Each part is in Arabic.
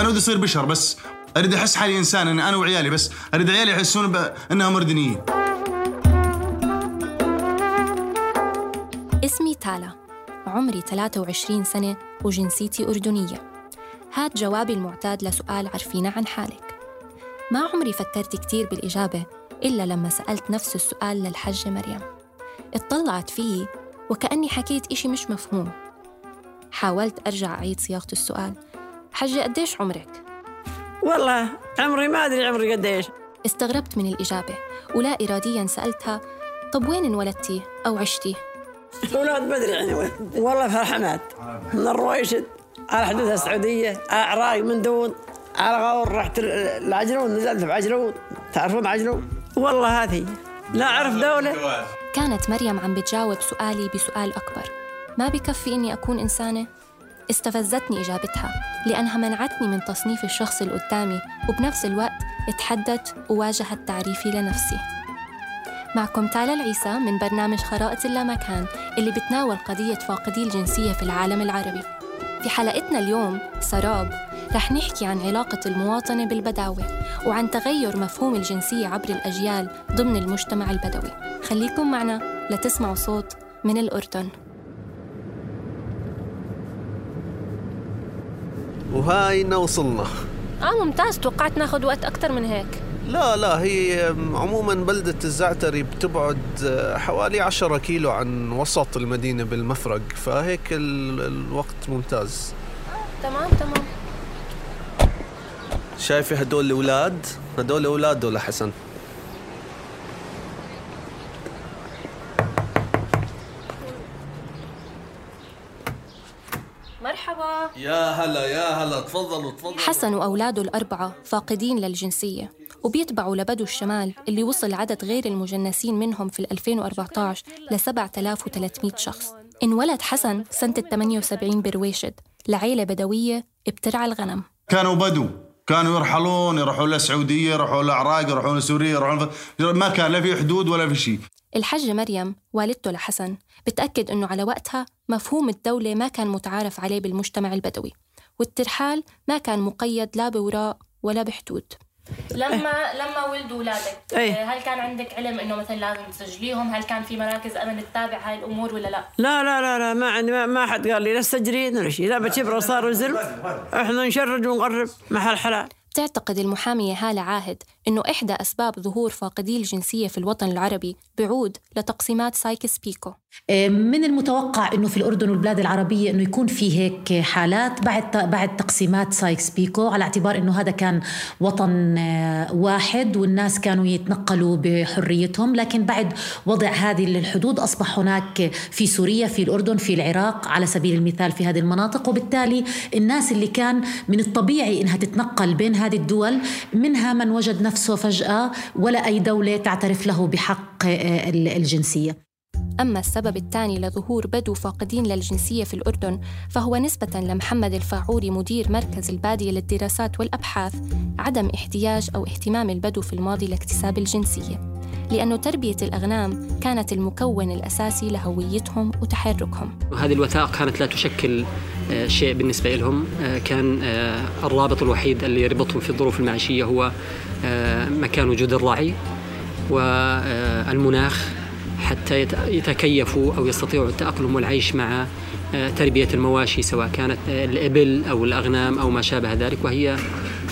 أنا ودي اصير بشر بس. أريد أحس حالي إنسان أنا, أنا وعيالي بس. أريد عيالي يحسون بانهم مردنيين. اسمي تالا. عمري 23 سنة وجنسيتي أردنية. هاد جوابي المعتاد لسؤال عرفينا عن حالك. ما عمري فكرت كتير بالإجابة إلا لما سألت نفس السؤال للحجة مريم. اطلعت فيه وكأني حكيت إشي مش مفهوم. حاولت أرجع أعيد صياغة السؤال. حجة قديش عمرك؟ والله عمري ما أدري عمري قديش. استغربت من الإجابة ولا إراديا سألتها طب وين انولدتي؟ أو عشتي؟ ولاد بدري يعني والله الحماد من الرويشد حدود السعودية أعراق من دون على غور رحت العجلون نزلت بعجلون تعرفون عجلون؟ والله هذه لا أعرف دولة. كانت مريم عم بتجاوب سؤالي بسؤال أكبر. ما بكفي إني أكون إنسانة؟ استفزتني إجابتها لأنها منعتني من تصنيف الشخص اللي قدامي وبنفس الوقت اتحدت وواجهت تعريفي لنفسي. معكم تالا العيسى من برنامج خرائط اللامكان اللي بتناول قضية فاقدي الجنسية في العالم العربي. في حلقتنا اليوم سراب رح نحكي عن علاقة المواطنة بالبداوة وعن تغير مفهوم الجنسية عبر الأجيال ضمن المجتمع البدوي. خليكم معنا لتسمعوا صوت من الأردن. وهاينا وصلنا آه ممتاز. توقعت ناخذ وقت أكثر من هيك. لا لا هي عموما بلدة الزعتري بتبعد حوالي عشرة كيلو عن وسط المدينة بالمفرق فهيك الوقت ممتاز. تمام تمام. شايفة هدول الأولاد هدول أولاد ولا حسن؟ مرحبا. يا هلا يا هلا. تفضلوا تفضلوا. حسن وأولاده الأربعة فاقدين للجنسية. وبيتبعوا لبدو الشمال اللي وصل عدد غير المجنسين منهم في 2014 ل 7300 شخص. انولد حسن سنة 78 برويشد لعيلة بدوية بترعى الغنم. كانوا بدو كانوا يرحلون يروحون للسعودية يروحون للعراق يروحون لسوريا يروحون. ما كان لا في حدود ولا في شيء. الحجة مريم والدته لحسن بتأكد أنه على وقتها مفهوم الدولة ما كان متعارف عليه بالمجتمع البدوي والترحال ما كان مقيد لا بوراء ولا بحدود. لما لما ولدوا اولادك أي. هل كان عندك علم إنه مثلا لازم تسجليهم؟ هل كان في مراكز أمن تتابع هاي الأمور ولا لا؟ لا لا لا لا ما عندي ما, ما حد قال لي لا تسجلين ولا شيء. لا بتشبر صار وزر إحنا نشرد ونقرب محل حلال. بتعتقد المحامية هالة عاهد أنه إحدى أسباب ظهور فاقدي الجنسية في الوطن العربي بعود لتقسيمات سايكس بيكو؟ من المتوقع إنه في الأردن والبلاد العربية إنه يكون في هيك حالات بعد بعد تقسيمات سايكس بيكو على اعتبار إنه هذا كان وطن واحد والناس كانوا يتنقلوا بحريتهم لكن بعد وضع هذه الحدود أصبح هناك في سوريا في الأردن في العراق على سبيل المثال في هذه المناطق. وبالتالي الناس اللي كان من الطبيعي إنها تتنقل بين هذه الدول منها من وجد نفسه فجأة ولا أي دولة تعترف له بحق الجنسية. أما السبب الثاني لظهور بدو فاقدين للجنسية في الأردن فهو نسبة لمحمد الفاعوري مدير مركز البادية للدراسات والأبحاث عدم احتياج أو اهتمام البدو في الماضي لاكتساب الجنسية. لأن تربية الأغنام كانت المكون الأساسي لهويتهم وتحركهم. هذه الوثائق كانت لا تشكل آه، شيء بالنسبة لهم. آه، كان آه، الرابط الوحيد اللي يربطهم في الظروف المعيشية هو مكان وجود الراعي والمناخ حتى يتكيفوا أو يستطيعوا التأقلم والعيش مع تربية المواشي سواء كانت الإبل أو الأغنام أو ما شابه ذلك وهي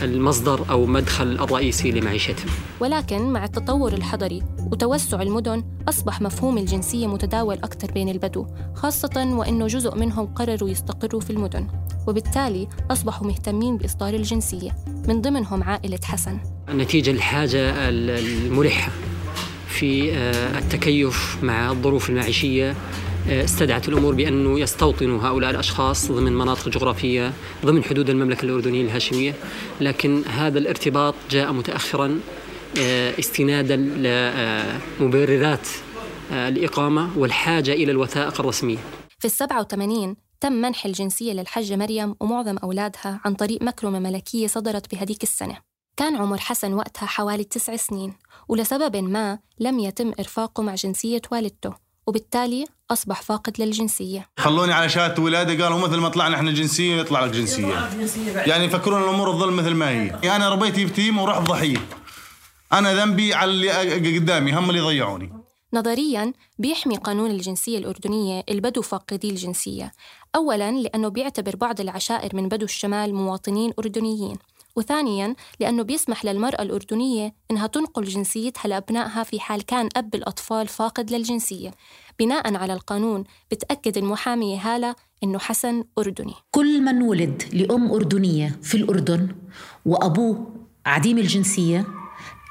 المصدر أو مدخل الرئيسي لمعيشتهم. ولكن مع التطور الحضري وتوسع المدن أصبح مفهوم الجنسية متداول أكثر بين البدو خاصة وأنه جزء منهم قرروا يستقروا في المدن وبالتالي أصبحوا مهتمين بإصدار الجنسية من ضمنهم عائلة حسن. نتيجة الحاجة الملحة. في آه، التكيف مع الظروف المعيشية. استدعت الأمور بانه يستوطنوا هؤلاء الأشخاص ضمن مناطق جغرافية ضمن حدود المملكة الأردنية الهاشمية، لكن هذا الارتباط جاء متاخرا آه، استنادا لمبررات آه، الإقامة والحاجة إلى الوثائق الرسمية. في السبعة وثمانين تم منح الجنسية للحجة مريم ومعظم أولادها عن طريق مكرمة ملكية صدرت بهديك السنة. كان عمر حسن وقتها حوالي تسع سنين ولسبب ما لم يتم إرفاقه مع جنسية والدته وبالتالي أصبح فاقد للجنسية. خلوني على شهادة ولادة قالوا مثل ما طلعنا إحنا جنسية يطلع لك جنسية. يعني يفكرون الأمور تظل مثل ما هي. يعني أنا ربيت يتيم ورحت ضحية. أنا ذنبي على اللي قدامي هم اللي ضيعوني. نظرياً بيحمي قانون الجنسية الأردنية البدو فاقدي الجنسية. أولاً لأنه بيعتبر بعض العشائر من بدو الشمال مواطنين أردنيين. وثانيا لأنه بيسمح للمرأة الأردنية إنها تنقل جنسيتها لأبنائها في حال كان أب الأطفال فاقد للجنسية. بناء على القانون بتأكد المحامية هالة إنه حسن أردني. كل من ولد لأم أردنية في الأردن وأبوه عديم الجنسية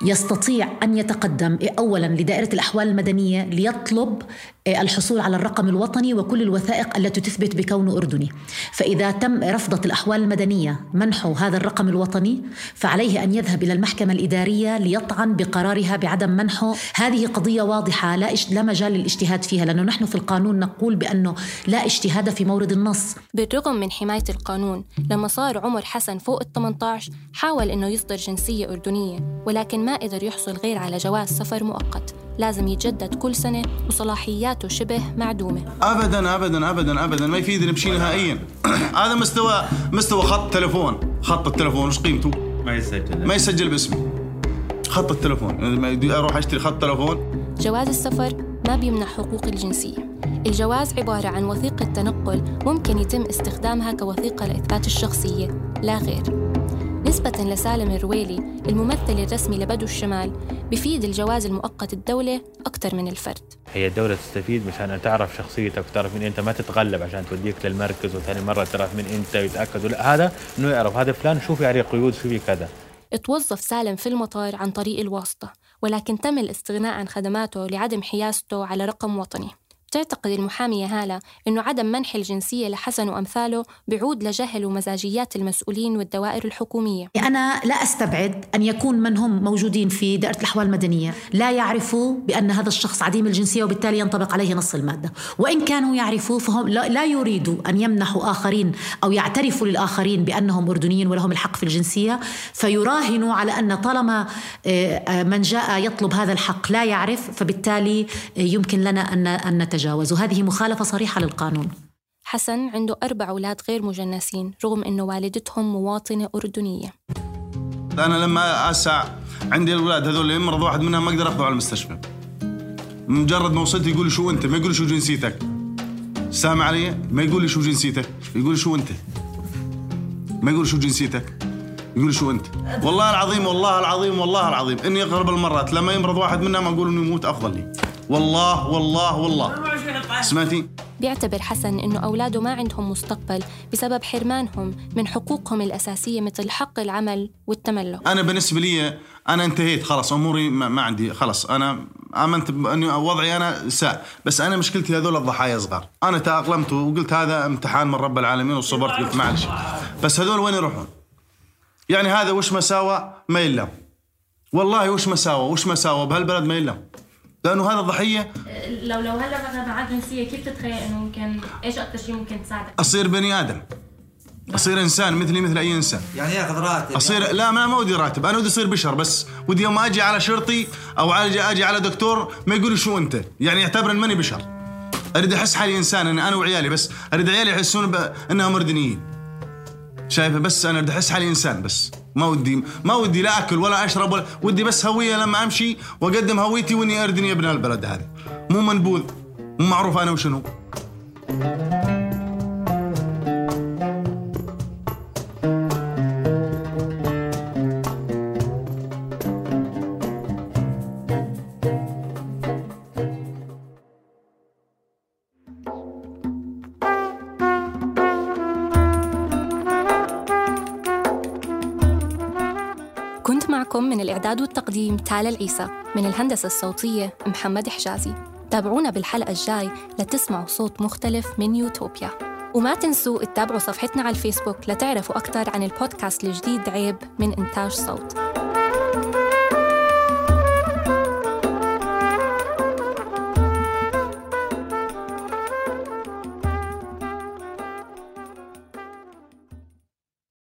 يستطيع أن يتقدم أولا لدائرة الأحوال المدنية ليطلب الحصول على الرقم الوطني وكل الوثائق التي تثبت بكونه أردني. فإذا تم رفضت الأحوال المدنية منحه هذا الرقم الوطني فعليه أن يذهب إلى المحكمة الإدارية ليطعن بقرارها بعدم منحه هذه قضية واضحة لا, لا مجال للاجتهاد فيها لأنه نحن في القانون نقول بأنه لا اجتهاد في مورد النص. بالرغم من حماية القانون لما صار عمر حسن فوق ال 18 حاول أنه يصدر جنسية أردنية ولكن ما قدر يحصل غير على جواز سفر مؤقت. لازم يتجدد كل سنة وصلاحياته شبه معدومة. أبدا أبدا أبدا أبدا. ما يفيدني بشيء نهائيا. هذا مستوى مستوى خط تلفون خط التلفون وش قيمته؟ ما يسجل. ما يسجل باسمي. خط التلفون. أروح أشتري خط تلفون. جواز السفر ما بيمنع حقوق الجنسية. الجواز عبارة عن وثيقة تنقل ممكن يتم استخدامها كوثيقة لإثبات الشخصية لا غير. نسبة لسالم الرويلي الممثل الرسمي لبدو الشمال بفيد الجواز المؤقت الدولة أكثر من الفرد. هي الدولة تستفيد مشان تعرف شخصيتك وتعرف من أنت ما تتغلب عشان توديك للمركز وثاني مرة تعرف من أنت ويتأكدوا لا هذا إنه يعرف هذا فلان شوفي عليه قيود شوفي كذا. توظف سالم في المطار عن طريق الواسطة ولكن تم الاستغناء عن خدماته لعدم حيازته على رقم وطني. تعتقد المحامية هالة أنه عدم منح الجنسية لحسن وأمثاله بعود لجهل ومزاجيات المسؤولين والدوائر الحكومية. أنا لا أستبعد أن يكون من هم موجودين في دائرة الأحوال المدنية لا يعرفوا بأن هذا الشخص عديم الجنسية وبالتالي ينطبق عليه نص المادة. وإن كانوا يعرفوا فهم لا يريدوا أن يمنحوا آخرين أو يعترفوا للآخرين بأنهم أردنيين ولهم الحق في الجنسية فيراهنوا على أن طالما آه، آه، من جاء يطلب هذا الحق لا يعرف فبالتالي آه، يمكن لنا أن نتجاوز. يتجاوز. وهذه مخالفة صريحة للقانون. حسن عنده أربع أولاد غير مجنسين رغم أنه والدتهم مواطنة أردنية. أنا لما أسع عندي الأولاد هذول يمرض واحد منهم ما أقدر أخذه على المستشفى. مجرد ما وصلت يقول لي شو أنت؟ ما يقول لي شو جنسيتك. سامع علي؟ ما يقول لي شو جنسيتك. يقول لي شو أنت؟ ما يقول شو جنسيتك. يقول شو أنت؟ والله العظيم والله العظيم والله العظيم إني اغلب المرات لما يمرض واحد منهم أقول إنه يموت أفضل لي. والله والله والله. سمعتي؟ بيعتبر حسن إنه أولاده ما عندهم مستقبل بسبب حرمانهم من حقوقهم الأساسية مثل حق العمل والتملك. أنا بالنسبة لي أنا انتهيت خلاص أموري ما, ما عندي خلاص. أنا آمنت انه وضعي أنا ساء بس أنا مشكلتي هذول الضحايا صغار. أنا تأقلمت وقلت هذا امتحان من رب العالمين وصبرت قلت معلش بس هذول وين يروحون؟ يعني هذا وش مساوى ما يلام. والله وش مساوى وش مساوى بهالبلد ما يلام. لأنه هذا الضحية لو لو هلا مثلا معك جنسيه كيف تتخيل إنه ممكن إيش أكثر شيء ممكن تساعدك؟ أصير بني آدم. أصير إنسان مثلي مثل أي إنسان. يعني ياخذ راتب؟ اصير لا ما ما ودي راتب. أنا ودي أصير بشر بس. ودي يوم أجي على شرطي أو أجي أجي على دكتور ما يقول شو أنت. يعني يعتبر ان ماني بشر. أريد أحس حالي إنسان أنا أنا وعيالي بس. أريد عيالي يحسون إنهم مردنيين. شايفة؟ بس أنا أريد أحس حالي إنسان بس. ما ودي ما ودي لا أكل ولا أشرب ولا ودي بس هوية لما أمشي وأقدم هويتي وإني أردني ابن البلد هذا. مو منبوذ مو معروف أنا وشنو. كنت معكم من الإعداد والتقديم تالا العيسى من الهندسة الصوتية محمد حجازي. تابعونا بالحلقة الجاي لتسمعوا صوت مختلف من يوتوبيا. وما تنسوا تتابعوا صفحتنا على الفيسبوك لتعرفوا أكثر عن البودكاست الجديد عيب من إنتاج صوت.